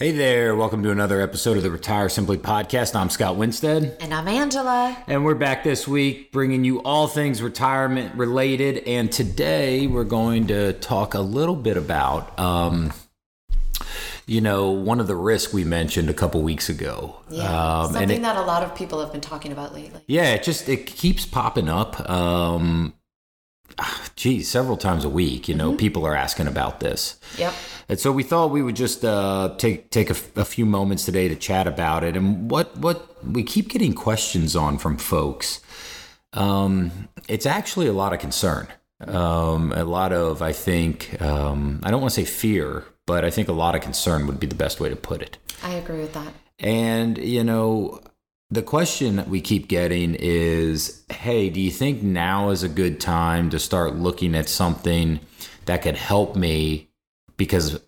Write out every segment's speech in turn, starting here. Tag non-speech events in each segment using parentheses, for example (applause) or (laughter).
Hey there, welcome to another episode of the Retire Simply podcast. I'm Scott Winstead. And I'm Angela. And we're back this week bringing you all things retirement related. And today we're going to talk a little bit about, um, you know, one of the risks we mentioned a couple weeks ago. Yeah, Um, something it, that a lot of people have been talking about lately. yeah, it just it keeps popping up. Um, geez, several times a week. You know, people are asking about this. Yep. And so we thought we would just uh, take take a, f- a few moments today to chat about it. And what what we keep getting questions on from folks. Um, it's actually a lot of concern. Um, a lot of I think um, I don't want to say fear, but I think a lot of concern would be the best way to put it. I agree with that. And, you know, the question that we keep getting is hey, do you think now is a good time to start looking at something that could help me? Because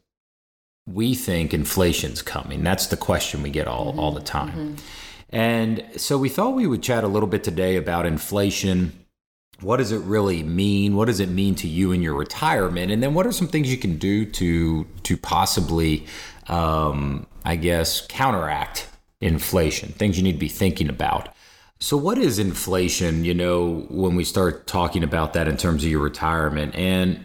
we think inflation's coming. That's the question we get all, all the time. And so we thought we would chat a little bit today about inflation. What does it really mean? What does it mean to you in your retirement? And then what are some things you can do to to possibly, um, I guess, counteract inflation? Things you need to be thinking about. So, what is inflation? You know, when we start talking about that in terms of your retirement, and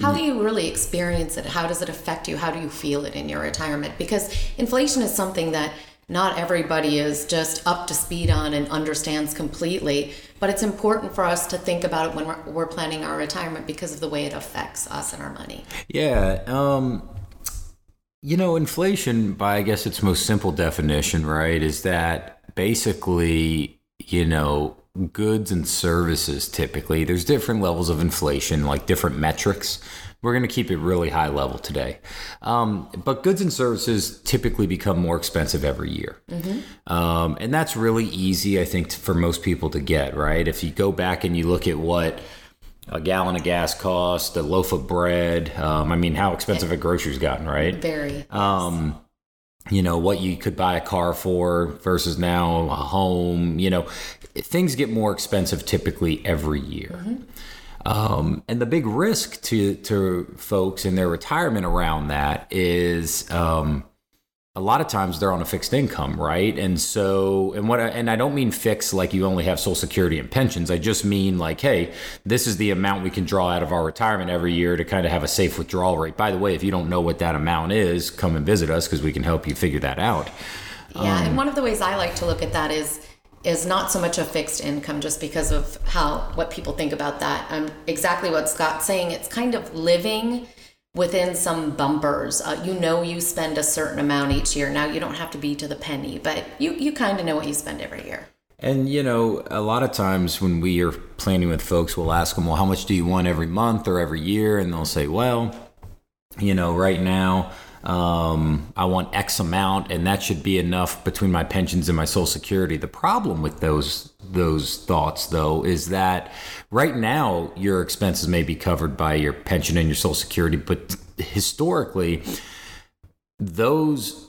How do you really experience it? How does it affect you? How do you feel it in your retirement? Because inflation is something that not everybody is just up to speed on and understands completely, but it's important for us to think about it when we're, we're planning our retirement because of the way it affects us and our money. Yeah. Um, you know, inflation, by I guess its most simple definition, right, is that basically, you know, goods and services typically, there's different levels of inflation, like different metrics. We're going to keep it really high level today. Um, but goods and services typically become more expensive every year. Um, and that's really easy, I think, for most people to get, right? If you go back and you look at what a gallon of gas cost, a loaf of bread. Um, I mean, how expensive have groceries gotten, right? Very. Um, you know, what you could buy a car for versus now a home, you know, things get more expensive typically every year. Um, and the big risk to, to folks in their retirement around that is, um, a lot of times they're on a fixed income, right? And so, and what, I, and I don't mean fixed like you only have Social Security and pensions. I just mean like, hey, this is the amount we can draw out of our retirement every year to kind of have a safe withdrawal rate. By the way, if you don't know what that amount is, come and visit us because we can help you figure that out. Yeah, and one of the ways I like to look at that is is not so much a fixed income just because of how what people think about that. Um, exactly what Scott's saying. It's kind of living within some bumpers. Uh, you know, you spend a certain amount each year. Now you don't have to be to the penny, but you you kind of know what you spend every year. And you know, a lot of times when we are planning with folks, we'll ask them, "Well, how much do you want every month or every year?" And they'll say, "Well, you know, right now, um, I want X amount, and that should be enough between my pensions and my Social Security." The problem with those those thoughts, though, is that right now your expenses may be covered by your pension and your Social Security, but historically, those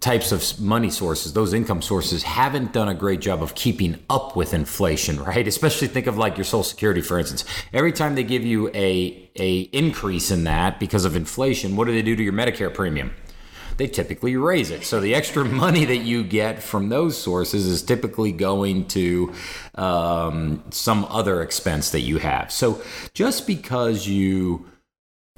types of money sources, those income sources, haven't done a great job of keeping up with inflation, (laughs) right? Especially think of like your Social Security, for instance. Every time they give you a a increase in that because of inflation, what do they do to your Medicare premium? They typically raise it. So the extra (laughs) money that you get from those sources is typically going to um, some other expense that you have. So just because you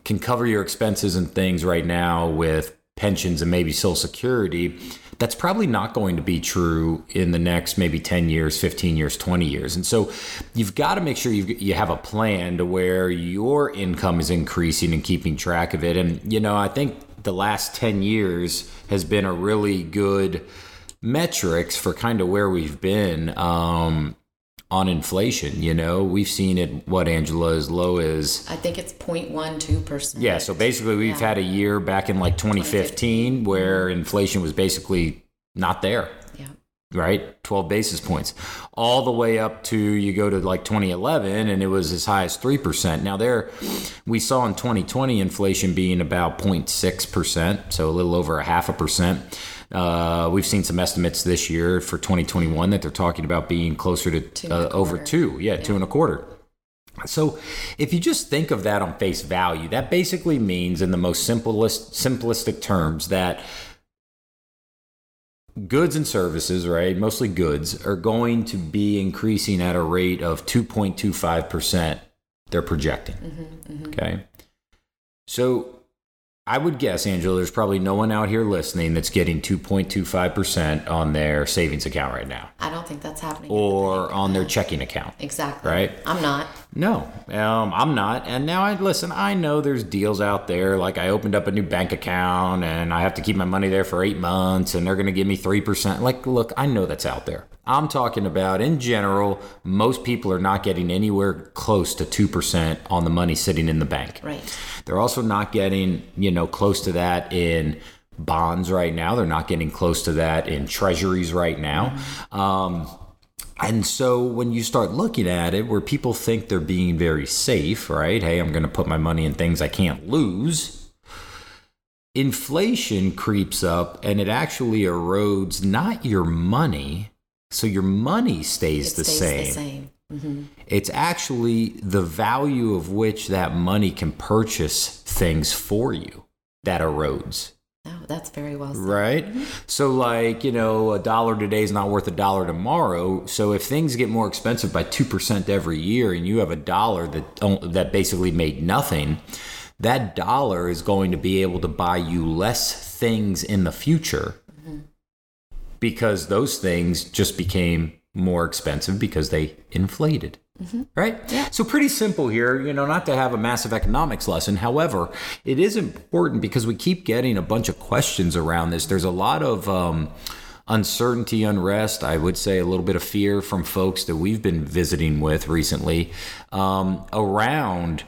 can cover your expenses and things right now with pensions and maybe social security that's probably not going to be true in the next maybe 10 years 15 years 20 years. And so you've got to make sure you you have a plan to where your income is increasing and keeping track of it. And you know i think the last 10 years has been a really good metrics for kind of where we've been. Um, on inflation you know we've seen it what angela as low as I think it's 0.12 percent. yeah, so basically we've Yeah. had a year back in like 2015 where inflation was basically not there, Yeah. right? 12 basis points. All the way up to you go to like 2011 and it was as high as 3%. Now there we saw in 2020 inflation being about 0.6%, so a little over a half a percent. Uh, we've seen some estimates this year for 2021 that they're talking about being closer to Two uh, over two. Yeah, two and a quarter. So, if you just think of that on face value, that basically means, in the most simplest, simplistic terms, that goods and services, right, mostly goods, are going to be increasing at a rate of 2.25%. They're projecting. Okay. So, I would guess, Angela, there's probably no one out here listening that's getting 2.25% on their savings account right now I don't think that's happening. or on their checking account. exactly. Right. I'm not. No, um, I'm not. And now I listen. I know there's deals out there. Like I opened up a new bank account, and I have to keep my money there for eight months, and they're going to give me three percent. Like, look, I know that's out there. I'm talking about in general. Most people are not getting anywhere close to two percent on the money sitting in the bank. Right. They're also not getting, you know, close to that in bonds right now. They're not getting close to that in treasuries right now. Um, and so when you start looking at it, where people think they're being very safe, right? Hey, I'm going to put my money in things I can't lose. Inflation creeps up and it actually erodes not your money. So your money stays, It the, stays same. the same. hmm It's actually the value of which that money can purchase things for you that erodes. Oh, that's very well said. Right? Mm-hmm. So, like, you know, a dollar today is not worth a dollar tomorrow. So, if things get more expensive by 2% every year and you have a dollar that, that basically made nothing, that dollar is going to be able to buy you less things in the future mm-hmm. because those things just became more expensive because they inflated. Right? Yeah. So, pretty simple here, you know, not to have a massive economics lesson. However, it is important because we keep getting a bunch of questions around this. There's a lot of um, uncertainty, unrest, I would say a little bit of fear from folks that we've been visiting with recently um, around.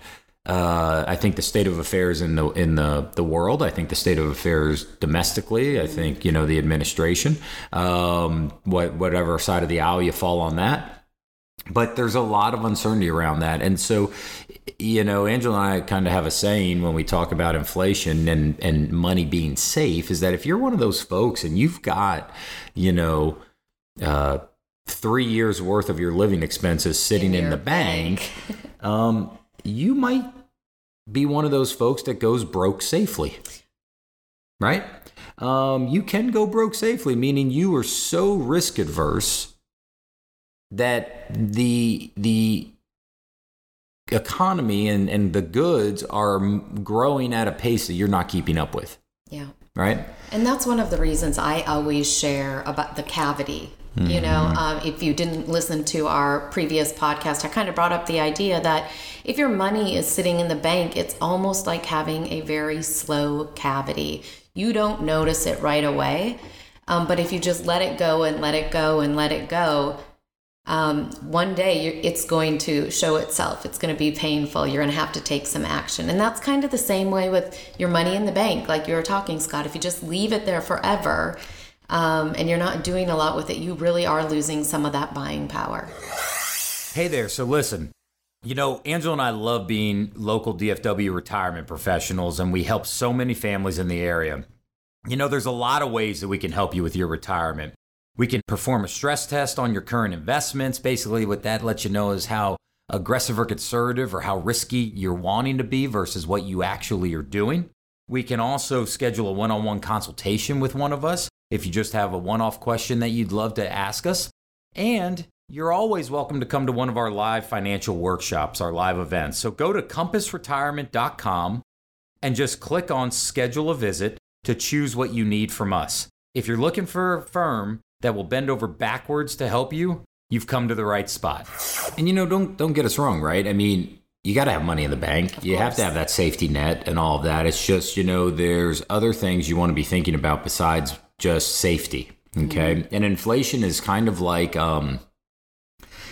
Uh, I think the state of affairs in the in the the world. I think the state of affairs domestically. I think you know the administration. Um, what whatever side of the aisle you fall on that but there's a lot of uncertainty around that. And so, you know, Angela and I kind of have a saying when we talk about inflation and, and money being safe is that if you're one of those folks and you've got, you know, uh, three years worth of your living expenses sitting in, your the bank, (laughs) um, you might be one of those folks that goes broke safely. Right? Um, you can go broke safely, meaning you are so risk adverse that the the economy and, and the goods are growing at a pace that you're not keeping up with Yeah. right And that's one of the reasons I always share about the cavity. You know, um, if you didn't listen to our previous podcast, I kind of brought up the idea that if your money is sitting in the bank, it's almost like having a very slow cavity. You don't notice it right away. Um, but if you just let it go and let it go and let it go, um, one day it's going to show itself. It's going to be painful. You're going to have to take some action. And that's kind of the same way with your money in the bank, like you were talking, Scott. If you just leave it there forever um, and you're not doing a lot with it, you really are losing some of that buying power. hey there so listen you know angela and i love being local dfw retirement professionals and we help so many families in the area you know there's a lot of ways that we can help you with your retirement we can perform a stress test on your current investments basically what that lets you know is how aggressive or conservative or how risky you're wanting to be versus what you actually are doing We can also schedule a one on one consultation with one of us if you just have a one off question that you'd love to ask us. And you're always welcome to come to one of our live financial workshops, our live events. So go to compassretirement.com and just click on schedule a visit to choose what you need from us. If you're looking for a firm that will bend over backwards to help you, you've come to the right spot. And you know, don't don't get us wrong, right? I mean, you got to have money in the bank. you have to have that safety net and all of that. It's just, you know, there's other things you want to be thinking about besides just safety. Okay. And inflation is kind of like, um,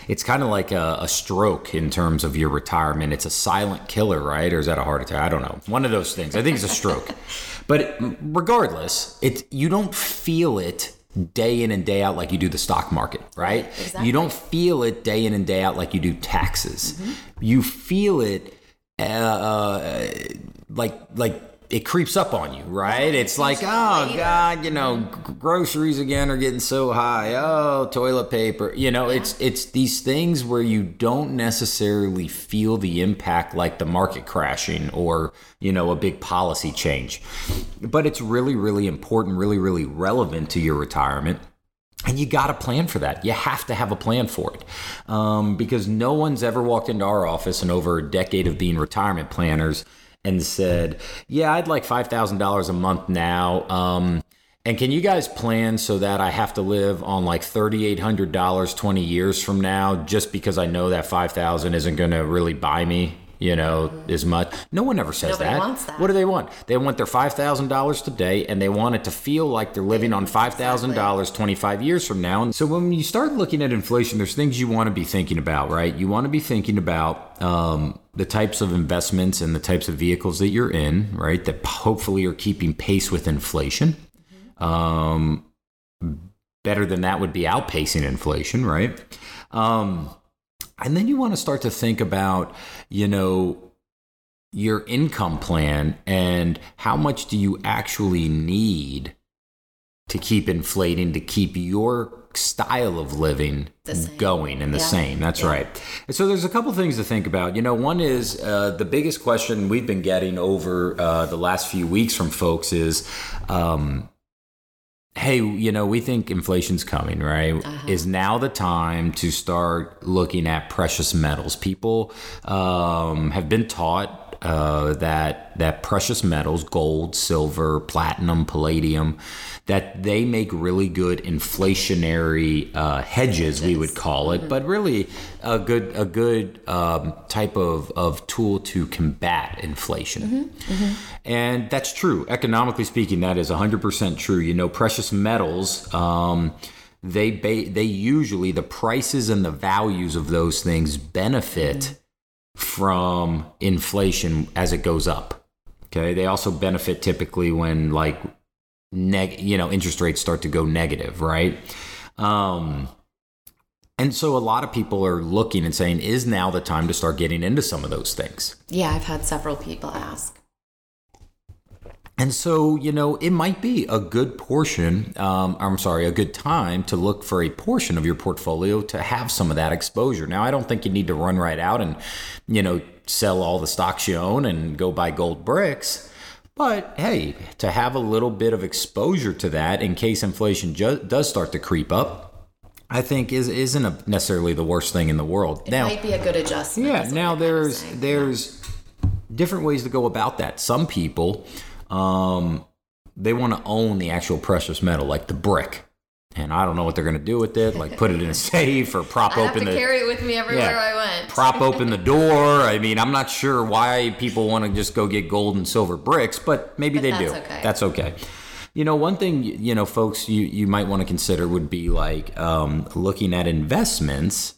it's kind of like a, a stroke in terms of your retirement. It's a silent killer, right? Or is that a heart attack? I don't know. One of those things. I think it's a stroke. (laughs) but regardless, it you don't feel it day in and day out like you do the stock market, right? Exactly. You don't feel it day in and day out like you do taxes. You feel it uh, uh, like like it creeps up on you, right? It's like, oh. God, you know, groceries again are getting so high. Oh, toilet paper. You know, it's it's these things where you don't necessarily feel the impact like the market crashing or you know a big policy change, but it's really really important, really really relevant to your retirement. And you got to plan for that. You have to have a plan for it. Um, because no one's ever walked into our office in over a decade of being retirement planners and said, Yeah, I'd like $5,000 a month now. Um, and can you guys plan so that I have to live on like $3,800 20 years from now just because I know that 5000 isn't going to really buy me? You know, as much. No one ever says that. that. What do they want? They want their five thousand dollars today, and they want it to feel like they're living on five thousand dollars twenty five years from now. And so when you start looking at inflation, there's things you want to be thinking about, right? You want to be thinking about um, the types of investments and the types of vehicles that you're in, right? That hopefully are keeping pace with inflation. Um, better than that would be outpacing inflation, right? Um, and then you want to start to think about, you know, your income plan and how much do you actually need to keep inflating to keep your style of living going and the Yeah. same. That's Yeah. right. And so there's a couple things to think about. You know, one is uh, the biggest question we've been getting over uh, the last few weeks from folks is, um, hey, you know, we think inflation's coming, right? Uh-huh. Is now the time to start looking at precious metals? People um, have been taught uh, that that precious metals, gold, silver, platinum, palladium, that they make really good inflationary uh, hedges, we would call it, but really a good a good um, type of, of tool to combat inflation. And that's true. Economically speaking, that is 100% true. You know, precious metals, um, they ba- they usually the prices and the values of those things benefit from inflation as it goes up. Okay, they also benefit typically when like neg you know interest rates start to go negative, right? Um, and so a lot of people are looking and saying, is now the time to start getting into some of those things? Yeah, I've had several people ask. And so, you know, it might be a good portion, um, I'm sorry, a good time to look for a portion of your portfolio to have some of that exposure. Now, I don't think you need to run right out and, you know, sell all the stocks you own and go buy gold bricks. But hey, to have a little bit of exposure to that in case inflation ju- does start to creep up, I think is isn't a, necessarily the worst thing in the world. It might be a good adjustment. Yeah. Now there's there's different ways to go about that. Some people, um, they want to own the actual precious metal, like the brick, and I don't know what they're going to do with it. Like put it in a (laughs) safe or prop I have open to the carry it with me everywhere Yeah. I went. prop open the (laughs) door. I mean, I'm not sure why people want to just go get gold and silver bricks, but maybe But they that's do. okay. That's okay. You know, one thing you know, folks, you you might want to consider would be like um, looking at investments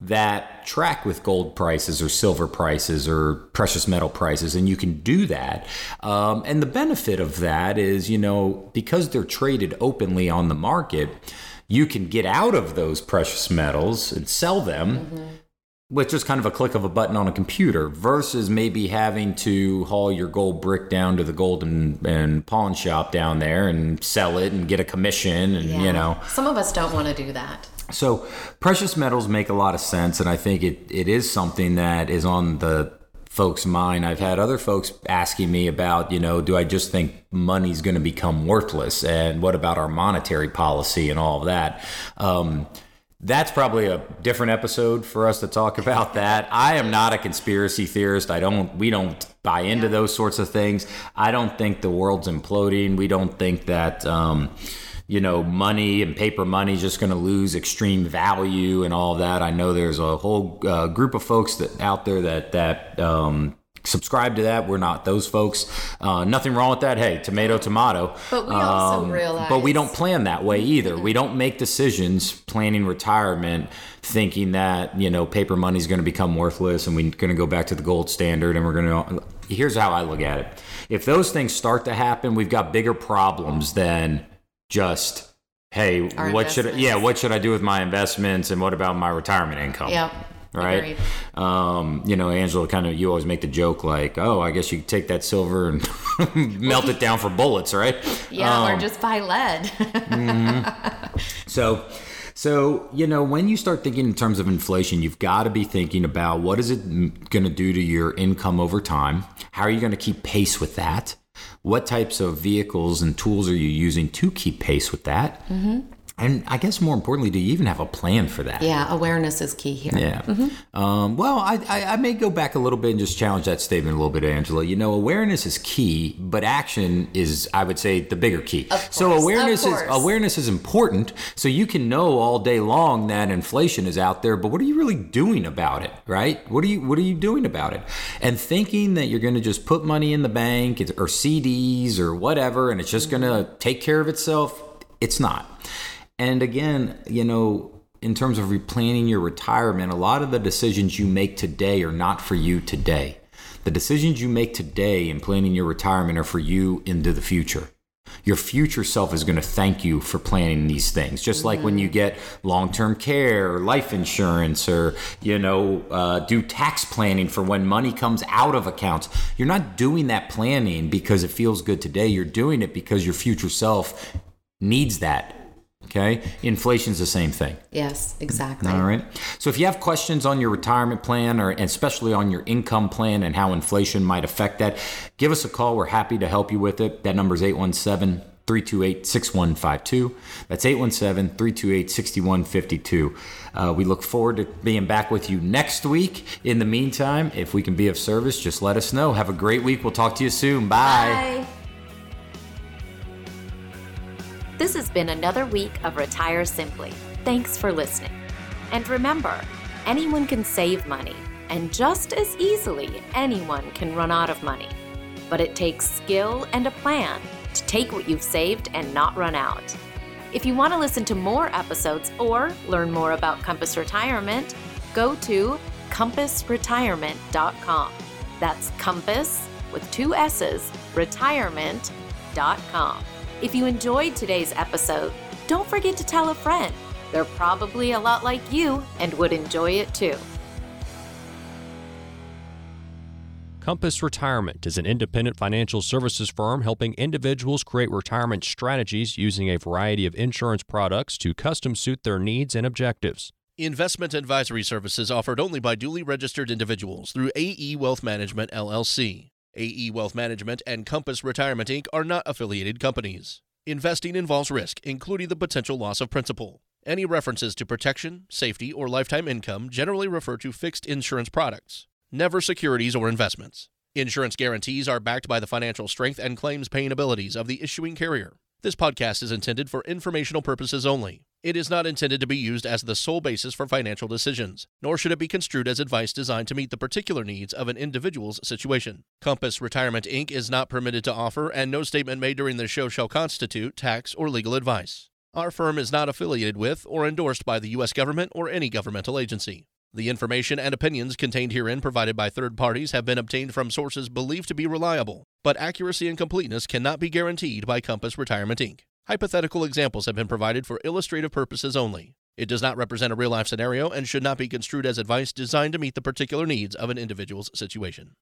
that track with gold prices or silver prices or precious metal prices, and you can do that. Um, and the benefit of that is, you know, because they're traded openly on the market, you can get out of those precious metals and sell them with just kind of a click of a button on a computer versus maybe having to haul your gold brick down to the gold and, and pawn shop down there and sell it and get a commission and Yeah. you know Some of us don't want to do that. So precious metals make a lot of sense, and I think it, it is something that is on the folks' mind. I've had other folks asking me about, you know, do I just think money's going to become worthless, and what about our monetary policy and all of that? Um, that's probably a different episode for us to talk about that. I am not a conspiracy theorist. I don't we don't buy into those sorts of things. I don't think the world's imploding. We don't think that um, you know, money and paper money is just going to lose extreme value and all that. I know there's a whole uh, group of folks that out there that that um, subscribe to that. We're not those folks. Uh, nothing wrong with that. Hey, tomato, tomato. But we also Um, realize- But we don't plan that way either. We don't make decisions planning retirement thinking that you know paper money is going to become worthless and we're going to go back to the gold standard and we're going to. Here's how I look at it: if those things start to happen, we've got bigger problems than just hey, Our what should I, yeah, what should I do with my investments and what about my retirement income? Yep. right? Um, you know, Angela, kind of, you always make the joke like, "Oh, I guess you take that silver and (laughs) melt it down for bullets, right?" (laughs) Yeah, um, or just buy lead. (laughs) mm-hmm. So. So, you know, when you start thinking in terms of inflation, you've got to be thinking about what is it going to do to your income over time? How are you going to keep pace with that? What types of vehicles and tools are you using to keep pace with that? Mm-hmm. And I guess more importantly, do you even have a plan for that? Yeah, awareness is key here. Yeah. Mm-hmm. Um, well, I, I, I, may go back a little bit and just challenge that statement a little bit, Angela. You know, awareness is key, but action is, I would say, the bigger key. Of course, so awareness is awareness is important. So you can know all day long that inflation is out there, but what are you really doing about it, right? What are you What are you doing about it? And thinking that you're going to just put money in the bank or CDs or whatever, and it's just going to take care of itself. It's not. And again, you know, in terms of replanning your retirement, a lot of the decisions you make today are not for you today. The decisions you make today in planning your retirement are for you into the future. Your future self is going to thank you for planning these things. Just like when you get long-term care, or life insurance, or you know, uh, do tax planning for when money comes out of accounts. You're not doing that planning because it feels good today. You're doing it because your future self needs that Okay. Inflation's the same thing. Yes, exactly. All right. So if you have questions on your retirement plan or especially on your income plan and how inflation might affect that, give us a call. We're happy to help you with it. That number is 817 328 6152. That's 817 328 6152. Uh, we look forward to being back with you next week. In the meantime, if we can be of service, just let us know. Have a great week. We'll talk to you soon. Bye. Bye. This has been another week of Retire Simply. Thanks for listening. And remember, anyone can save money, and just as easily, anyone can run out of money. But it takes skill and a plan to take what you've saved and not run out. If you want to listen to more episodes or learn more about Compass Retirement, go to compassretirement.com. That's compass with two S's, retirement.com. If you enjoyed today's episode, don't forget to tell a friend. They're probably a lot like you and would enjoy it too. Compass Retirement is an independent financial services firm helping individuals create retirement strategies using a variety of insurance products to custom suit their needs and objectives. Investment advisory services offered only by duly registered individuals through AE Wealth Management LLC. AE Wealth Management and Compass Retirement Inc. are not affiliated companies. Investing involves risk, including the potential loss of principal. Any references to protection, safety, or lifetime income generally refer to fixed insurance products, never securities or investments. Insurance guarantees are backed by the financial strength and claims paying abilities of the issuing carrier. This podcast is intended for informational purposes only. It is not intended to be used as the sole basis for financial decisions, nor should it be construed as advice designed to meet the particular needs of an individual's situation. Compass Retirement Inc. is not permitted to offer, and no statement made during this show shall constitute tax or legal advice. Our firm is not affiliated with or endorsed by the U.S. government or any governmental agency. The information and opinions contained herein provided by third parties have been obtained from sources believed to be reliable, but accuracy and completeness cannot be guaranteed by Compass Retirement Inc. Hypothetical examples have been provided for illustrative purposes only. It does not represent a real life scenario and should not be construed as advice designed to meet the particular needs of an individual's situation.